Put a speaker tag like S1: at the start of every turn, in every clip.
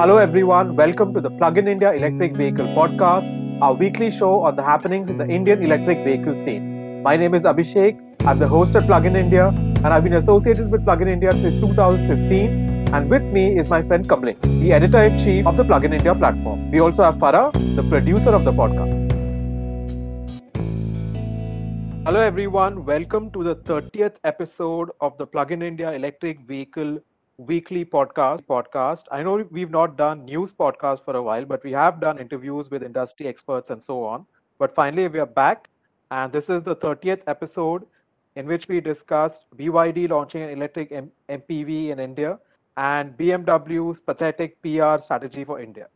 S1: Hello, everyone. Welcome to the Plug in India Electric Vehicle Podcast, our weekly show on the happenings in the Indian electric vehicle scene. My name is Abhishek. I'm the host at Plug in India, and I've been associated with Plug in India since 2015. And with me is my friend Kamlesh, the editor in chief of the Plug in India platform. We also have Farah, the producer of the podcast. Hello, everyone. Welcome to the 30th episode of the Plug in India Electric Vehicle weekly podcast podcast. I know we've not done news podcast for a while but we have done interviews with industry experts and so on. But finally we are back and this is the 30th episode in which we discussed byd launching an electric M- mpv in india and bmw's pathetic pr strategy for india.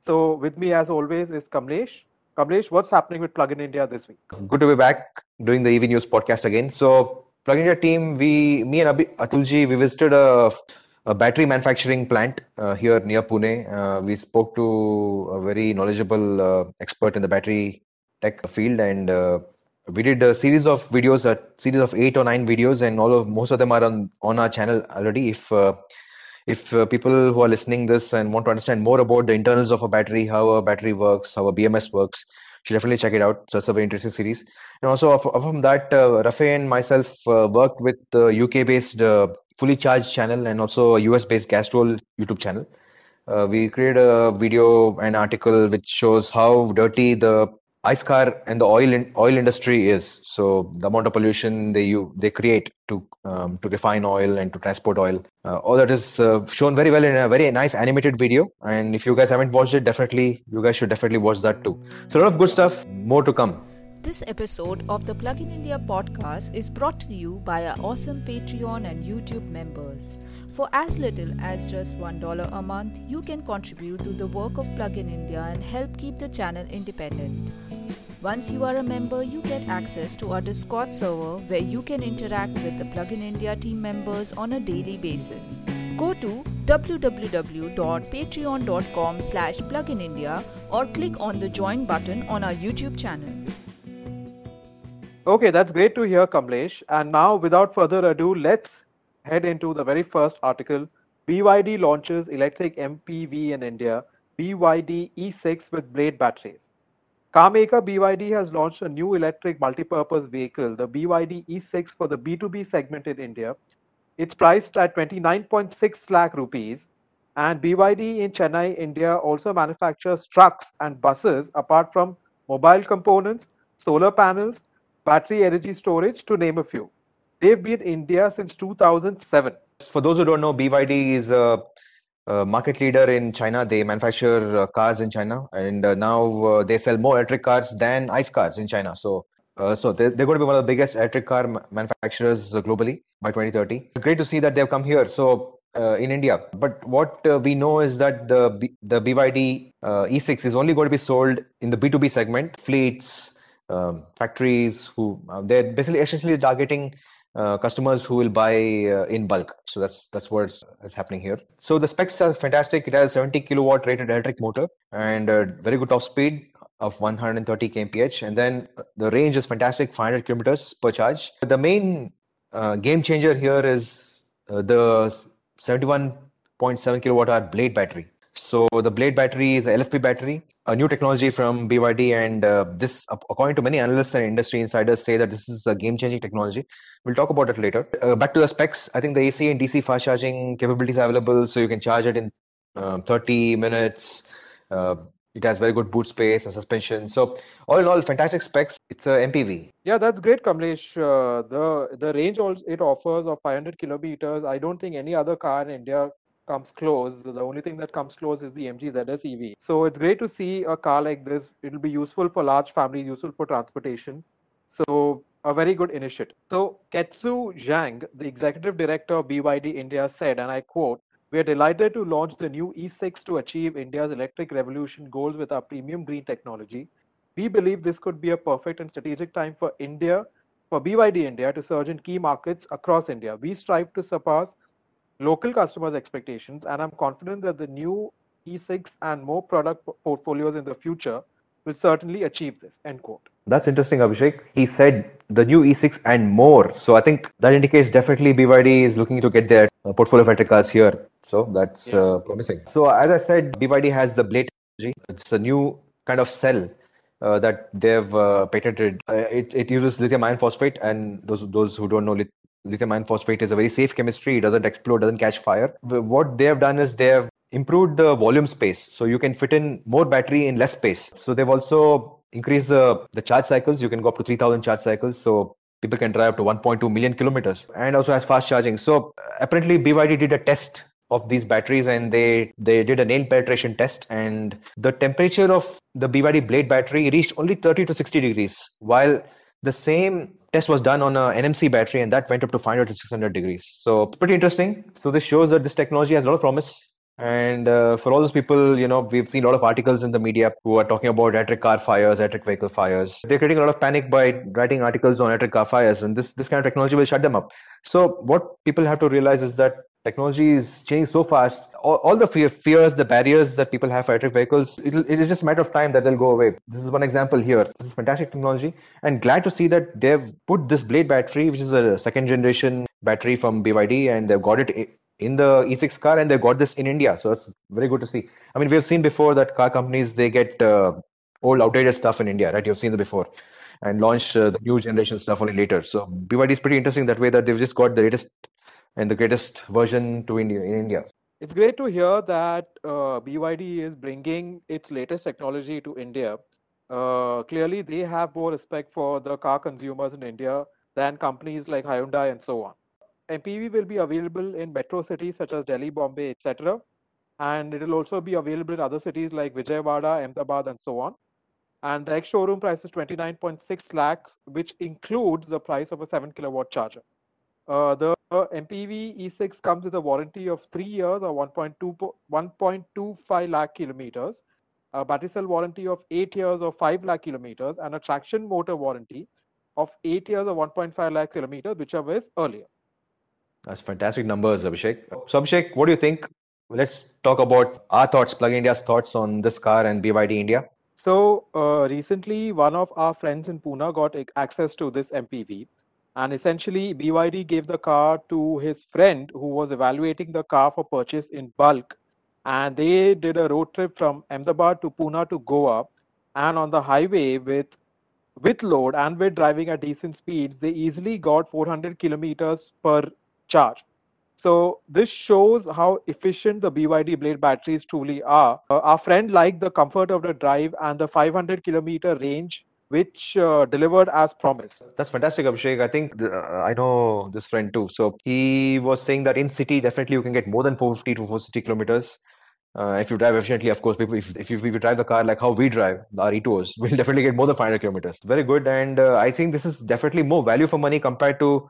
S1: So with me as always is kamlesh. Kamlesh what's happening with plug in india this week?
S2: Good to be back doing the ev news podcast again. So plug in india team we me and Abhi, atulji we visited a a battery manufacturing plant uh, here near Pune. Uh, we spoke to a very knowledgeable uh, expert in the battery tech field, and uh, we did a series of videos, a series of eight or nine videos, and all of most of them are on on our channel already. If uh, if uh, people who are listening this and want to understand more about the internals of a battery, how a battery works, how a BMS works, should definitely check it out. So it's a very interesting series. And also from that, uh, and myself uh, worked with the UK-based uh, fully charged channel and also a US-based Castrol YouTube channel. Uh, we created a video and article which shows how dirty the ice car and the oil in, oil industry is. So the amount of pollution they you they create to um, to refine oil and to transport oil. Uh, all that is uh, shown very well in a very nice animated video. And if you guys haven't watched it, definitely you guys should definitely watch that too. So a lot of good stuff. More to come.
S3: This episode of the Plug in India podcast is brought to you by our awesome Patreon and YouTube members. For as little as just $1 a month, you can contribute to the work of Plug in India and help keep the channel independent. Once you are a member, you get access to our Discord server where you can interact with the Plug in India team members on a daily basis. Go to www.patreon.com slash pluginindia or click on the join button on our YouTube channel.
S1: Okay, that's great to hear, Kamlesh. And now, without further ado, let's head into the very first article. BYD launches electric MPV in India, BYD E6 with blade batteries. Car maker BYD has launched a new electric multi-purpose vehicle, the BYD E6 for the B2B segment in India. It's priced at 29.6 lakh rupees. And BYD in Chennai, India also manufactures trucks and buses apart from mobile components, solar panels, battery energy storage, to name a few. They've been in India since 2007.
S2: For those who don't know, BYD is a, a market leader in China. They manufacture uh, cars in China, and uh, now uh, they sell more electric cars than ICE cars in China. So, uh, so they're, they're, going to be one of the biggest electric car manufacturers globally by 2030. It's great to see that they've come here. So. Uh, in India, but what uh, we know is that the B- the BYD E6 is only going to be sold in the B2B segment, fleets, um, factories who uh, they're basically essentially targeting uh, customers who will buy uh, in bulk. So that's that's what's is happening here. So the specs are fantastic. It has 70 kilowatt rated electric motor and very good top speed of 130 kmph, and then the range is fantastic, 500 kilometers per charge. The main uh, game changer here is uh, the 71.7 kilowatt hour blade battery. So the Blade battery is a LFP battery, a new technology from BYD, and uh, this, according to many analysts and industry insiders, say that this is a game-changing technology. We'll talk about it later. Uh, back to the specs. I think the AC and DC fast charging capabilities are available, so you can charge it in um, 30 minutes. Uh, it has very good boot space and suspension. So all in all, fantastic specs. It's a MPV.
S1: Yeah, that's great, Kamlesh. Uh, the the range it offers of 500 kilometers. I don't think any other car in India comes close. The only thing that comes close is the MG ZS EV. So it's great to see a car like this. It'll be useful for large families, useful for transportation. So a very good initiative. So Ketsu Zhang, the executive director of BYD India, said, and I quote, "We are delighted to launch the new E6 to achieve India's electric revolution goals with our premium green technology. We believe this could be a perfect and strategic time for India, for BYD India to surge in key markets across India. We strive to surpass local customers' expectations, and I'm confident that the new E6 and more product portfolios in the future will certainly achieve this. End quote.
S2: That's interesting, Abhishek. He said the new E6 and more. So I think that indicates definitely BYD is looking to get their uh, portfolio of electric cars here. So that's yeah. uh, promising. So as I said, BYD has the Blade technology. It's a new kind of cell uh, that they've uh, patented. Uh, it, it uses lithium iron phosphate, and those those who don't know, lithium iron phosphate is a very safe chemistry. It doesn't explode, doesn't catch fire. What they have done is they have improved the volume space, so you can fit in more battery in less space. So they've also increased the the charge cycles. You can go up to 3,000 charge cycles. So people can drive up to 1.2 million kilometers and also has fast charging so apparently byd did a test of these batteries and they they did a nail penetration test and the temperature of the BYD blade battery reached only 30 to 60 degrees while the same test was done on a NMC battery and that went up to 500 to 600 degrees. So pretty interesting. So this shows that this technology has a lot of promise. And uh, for all those people you know we've seen a lot of articles in the media who are talking about electric car fires electric vehicle fires. They're creating a lot of panic by writing articles on electric car fires and this this kind of technology will shut them up. So what people have to realize is that technology is changing so fast. All, all the fear, fears, the barriers that people have for electric vehicles, it is just a matter of time that they'll go away. This is one example here. This is fantastic technology, and glad to see that they've put this Blade battery, which is a second generation battery from BYD, and they've got it in the E6 car, and they've got this in India. So that's very good to see. I mean, we've seen before that car companies they get uh, old, outdated stuff in India, right? You've seen it before and launch uh, the new generation stuff only later. So BYD is pretty interesting that way that they've just got the latest and the greatest version to India in India.
S1: It's great to hear that uh, BYD is bringing its latest technology to India. Uh, clearly, they have more respect for the car consumers in India than companies like Hyundai and so on. MPV will be available in metro cities such as Delhi, Bombay, etc. And it will also be available in other cities like Vijayawada, Ahmedabad, and so on. And the ex showroom price is 29.6 lakhs, which includes the price of a 7 kilowatt charger. Uh, the MPV E6 comes with a warranty of three years or 1.2 1.25 lakh kilometers, a battery cell warranty of eight years or 5 lakh kilometers, and a traction motor warranty of eight years or 1.5 lakh kilometers, whichever is earlier.
S2: That's fantastic numbers, Abhishek. So, Abhishek, what do you think? Let's talk about our thoughts, Plug India's thoughts on this car and BYD India.
S1: So, uh, recently, one of our friends in Pune got access to this MPV and essentially, BYD gave the car to his friend who was evaluating the car for purchase in bulk. And they did a road trip from Ahmedabad to Pune to Goa. And on the highway with with load and with driving at decent speeds, they easily got 400 kilometers per charge. So this shows how efficient the BYD Blade batteries truly are. Uh, our friend liked the comfort of the drive and the 500 kilometer range which uh, delivered as promised.
S2: That's fantastic, Abhishek. I think the, uh, I know this friend too. So he was saying that in city, definitely you can get more than 450 to 460 kilometers. Uh, if you drive efficiently, of course, people, if, if, you, if you drive the car like how we drive, our E2s, we'll definitely get more than 500 kilometers. Very good. And uh, I think this is definitely more value for money compared to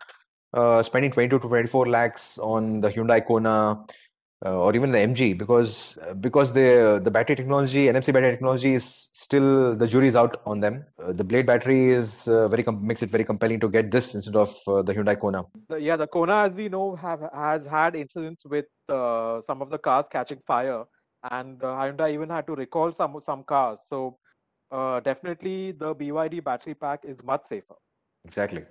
S2: uh, spending 22 to 24 lakhs on the Hyundai Kona uh, or even the MG because uh, because the the battery technology NMC battery technology is still the jury's out on them. Uh, the Blade battery is uh, very com- makes it very compelling to get this instead of uh, the Hyundai Kona.
S1: Yeah, the Kona, as we know, have has had incidents with uh, some of the cars catching fire, and Hyundai even had to recall some some cars. So definitely, the BYD battery pack is much safer.
S2: Exactly.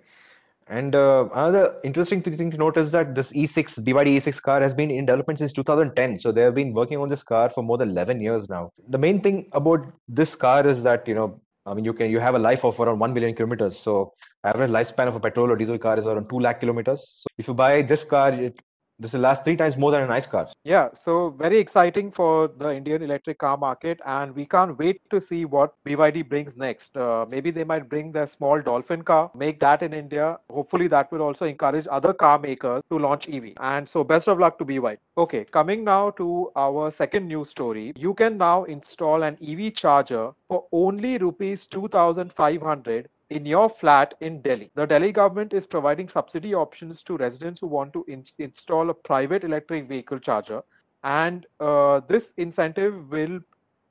S2: And uh, another interesting thing to note is that this E6 BYD E6 car has been in development since 2010. So they have been working on this car for more than 11 years now. The main thing about this car is that you know, I mean, you can you have a life of around 1 million kilometers. So average lifespan of a petrol or diesel car is around 2 lakh kilometers. So if you buy this car, it this will last three times more than a ICE car.
S1: Yeah, so very exciting for the Indian electric car market, and we can't wait to see what BYD brings next. Uh, maybe they might bring their small Dolphin car, make that in India. Hopefully, that will also encourage other car makers to launch EV. And so, best of luck to BYD. Okay, coming now to our second news story. You can now install an EV charger for only rupees 2,500 in your flat in Delhi. The Delhi government is providing subsidy options to residents who want to in- install a private electric vehicle charger. And uh, this incentive will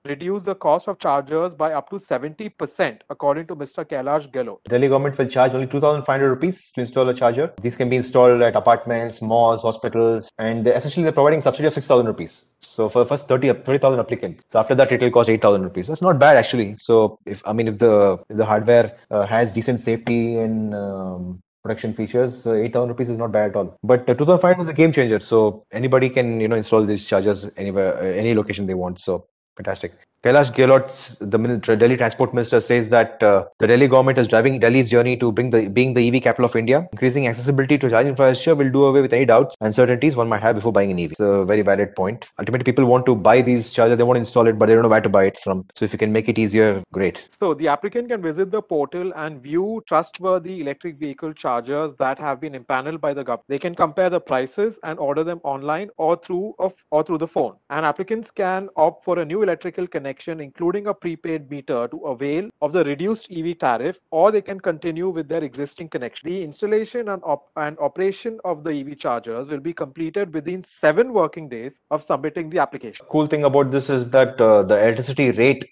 S1: reduce the cost of chargers by up to 70%, according to Mr. Kailash Gehlot.
S2: Delhi government will charge only 2,500 rupees to install a charger. These can be installed at apartments, malls, hospitals, and essentially they're providing subsidy of 6,000 rupees. So for the first 30 30,000 applicants. So after that, it will cost 8,000 rupees. That's not bad actually. So if I mean if the if the hardware uh, has decent safety and um, protection features, uh, 8,000 rupees is not bad at all. But uh, 2005 is a game changer. So anybody can, you know, install these chargers anywhere, uh, any location they want. So fantastic. Kailash Gehlot, the Delhi Transport Minister, says that uh, the Delhi government is driving Delhi's journey to bring the being the EV capital of India. Increasing accessibility to charging infrastructure will do away with any doubts, and uncertainties one might have before buying an EV. It's a very valid point. Ultimately, people want to buy these chargers, they want to install it, but they don't know where to buy it from. So if you can make it easier, great.
S1: So the applicant can visit the portal and view trustworthy electric vehicle chargers that have been impaneled by the government. They can compare the prices and order them online or through of, or through the phone. And applicants can opt for a new electrical connection, including a prepaid meter to avail of the reduced EV tariff, or they can continue with their existing connection. The installation and, op- and operation of the EV chargers will be completed within seven working days of submitting the application.
S2: Cool thing about this is that uh, the electricity rate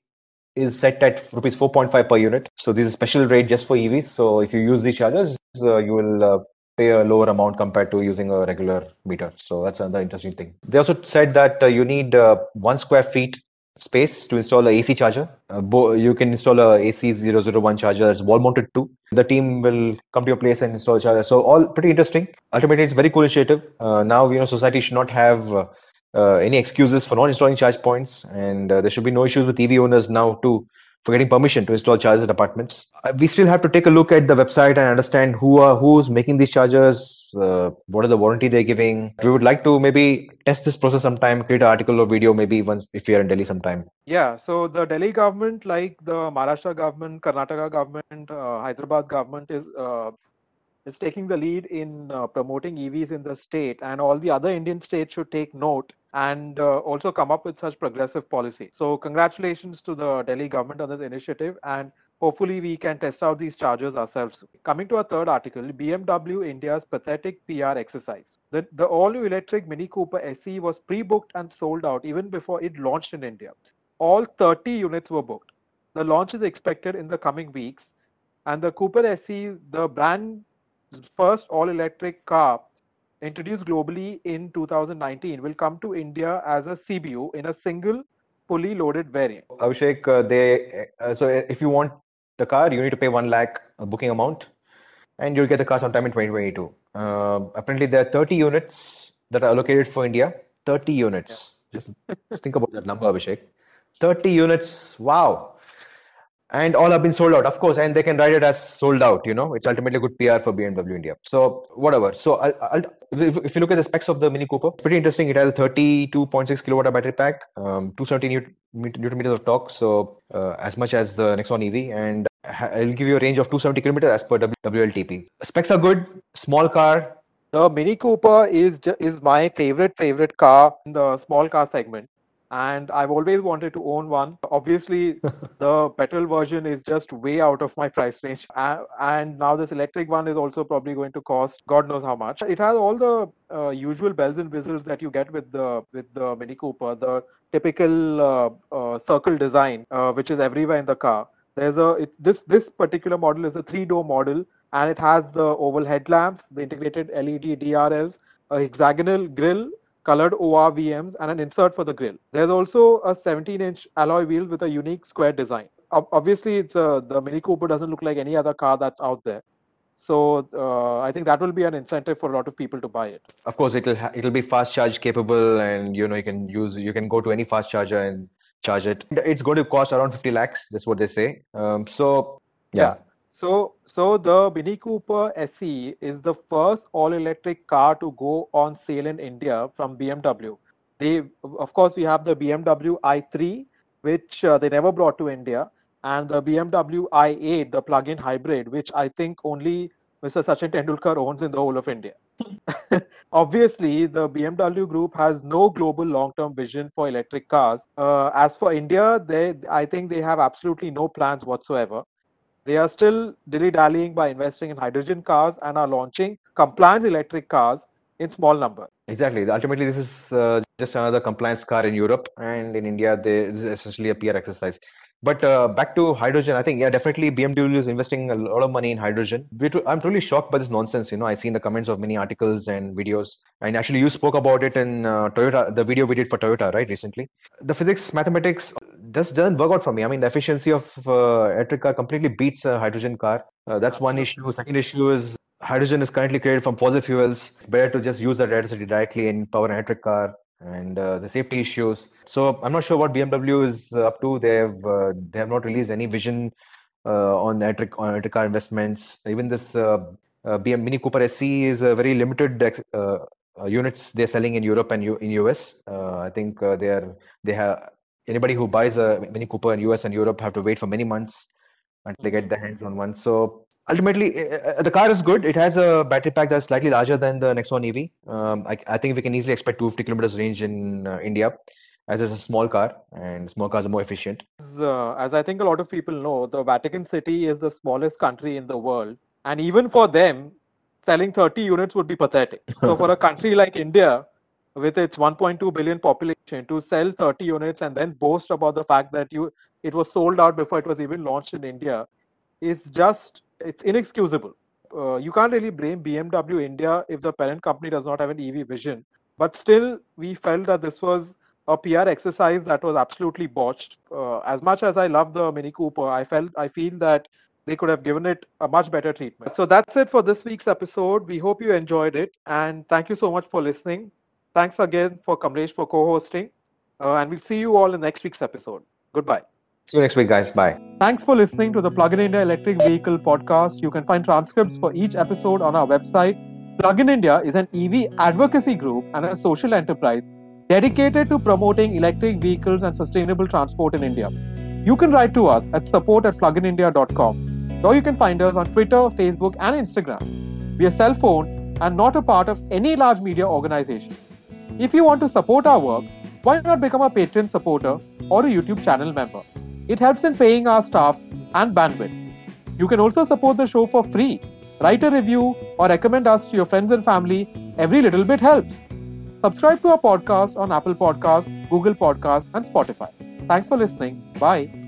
S2: is set at rupees 4.5 per unit. So this is a special rate just for EVs. So if you use these chargers, uh, you will uh, pay a lower amount compared to using a regular meter. So that's another interesting thing. They also said that uh, you need uh, one square feet space to install a AC charger. Uh, you can install a AC001 charger that's wall mounted too. The team will come to your place and install a charger. So all pretty interesting. Ultimately, it's very cool initiative. Uh, now, you know, society should not have uh, uh any excuses for not installing charge points, and uh, there should be no issues with EV owners now too for getting permission to install chargers at apartments. Uh, we still have to take a look at the website and understand who are who's making these chargers, uh, what are the warranty they're giving. We would like to maybe test this process sometime, create an article or video maybe once if we are in Delhi sometime.
S1: Yeah, so the Delhi government, like the Maharashtra government, Karnataka government, uh, Hyderabad government, is uh, is taking the lead in uh, promoting EVs in the state, and all the other Indian states should take note and uh, also come up with such progressive policy. So, congratulations to the Delhi government on this initiative, and hopefully we can test out these chargers ourselves. Coming to our third article, BMW India's pathetic PR exercise. The, the all-new electric Mini Cooper SE was pre-booked and sold out even before it launched in India. All 30 units were booked. The launch is expected in the coming weeks, and the Cooper SE, the brand's first all electric car introduced globally in 2019 will come to India as a CBU in a single fully loaded variant.
S2: Abhishek, uh, they uh, so if you want the car, you need to pay one lakh booking amount, and you'll get the car sometime in 2022. Uh, apparently, there are 30 units that are allocated for India. 30 units. Yeah. Just, just think about that number, Abhishek. 30 units. Wow and all have been sold out. Of course and they can write it as sold out you know it's ultimately good pr for bmw india. So whatever. So I'll, I'll, if, if, you look at the specs of the mini cooper pretty interesting. It has a 32.6 kilowatt battery pack um, 270 newton, meters of torque so uh, as much as the nexon ev and i'll give you a range of 270 kilometers as per wltp specs are good. Small car.
S1: The mini cooper is is my favorite favorite car in the small car segment and I've always wanted to own one. Obviously, the petrol version is just way out of my price range, and now this electric one is also probably going to cost God knows how much. It has all the uh, usual bells and whistles that you get with the with the Mini Cooper, the typical uh, uh, circle design, uh, which is everywhere in the car. There's a it, this this particular model is a three door model, and it has the oval headlamps, the integrated LED DRLs, a hexagonal grille colored ORVMs, and an insert for the grill. There's also a 17-inch alloy wheel with a unique square design. Obviously, it's a, the Mini Cooper doesn't look like any other car that's out there. So uh, I think that will be an incentive for a lot of people to buy it.
S2: Of course, it'll ha- it'll be fast charge capable, and you know you can use you can go to any fast charger and charge it. It's going to cost around 50 lakhs. That's what they say. Um, so yeah. yeah.
S1: So, so the Mini Cooper SE is the first all-electric car to go on sale in India from BMW. They, of course, we have the BMW i3, which uh, they never brought to India, and the BMW i8, the plug-in hybrid, which I think only Mr. Sachin Tendulkar owns in the whole of India. Obviously, the BMW group has no global long-term vision for electric cars. Uh, as for India, they, I think they have absolutely no plans whatsoever. They are still dilly dallying by investing in hydrogen cars and are launching compliance electric cars in small number.
S2: Exactly. Ultimately, this is uh, just another compliance car in Europe, and in India, this is essentially a PR exercise. But uh, back to hydrogen, I think yeah, definitely BMW is investing a lot of money in hydrogen. I'm totally shocked by this nonsense. You know, I see in the comments of many articles and videos, and actually you spoke about it in uh, Toyota, the video we did for Toyota, right, recently. The physics, mathematics just doesn't work out for me. I mean, the efficiency of uh, electric car completely beats a hydrogen car. Uh, that's one issue. Second issue is hydrogen is currently created from fossil fuels. It's better to just use that electricity directly in power an electric car and uh, the safety issues. So I'm not sure what BMW is uh, up to. They have uh, they have not released any vision uh, on electric on electric car investments. Even this uh, uh, BM Mini Cooper SE is a very limited units they're selling in Europe and U- in US. I think they are they have anybody who buys a Mini Cooper in US and Europe have to wait for many months until they get their hands on one. So ultimately, uh, the car is good. It has a battery pack that's slightly larger than the Nexon EV. Um, I, I, think we can easily expect 250 kilometers range in uh, India, as it's a small car, and small cars are more efficient.
S1: Uh, as I think a lot of people know, the Vatican City is the smallest country in the world, and even for them, selling 30 units would be pathetic. So for a country like India, with its 1.2 billion population, to sell 30 units and then boast about the fact that you it was sold out before it was even launched in India is just it's inexcusable. Uh, you can't really blame BMW India if the parent company does not have an EV vision. But still, we felt that this was a PR exercise that was absolutely botched. Uh, as much as I love the Mini Cooper, I felt I feel that they could have given it a much better treatment. So that's it for this week's episode. We hope you enjoyed it, and thank you so much for listening. Thanks again for Kamlesh for co-hosting, uh, and we'll see you all in next week's episode. Goodbye.
S2: See you next week, guys. Bye.
S1: Thanks for listening to the Plug in India Electric Vehicle podcast. You can find transcripts for each episode on our website. Plug in India is an EV advocacy group and a social enterprise dedicated to promoting electric vehicles and sustainable transport in India. You can write to us at support at pluginindia.com or you can find us on Twitter, Facebook, and Instagram. We are cell phone and not a part of any large media organization. If you want to support our work, why not become a Patreon supporter or a YouTube channel member? It helps in paying our staff and bandwidth. You can also support the show for free. Write a review or recommend us to your friends and family. Every little bit helps. Subscribe to our podcast on Apple Podcasts, Google Podcasts, and Spotify. Thanks for listening. Bye.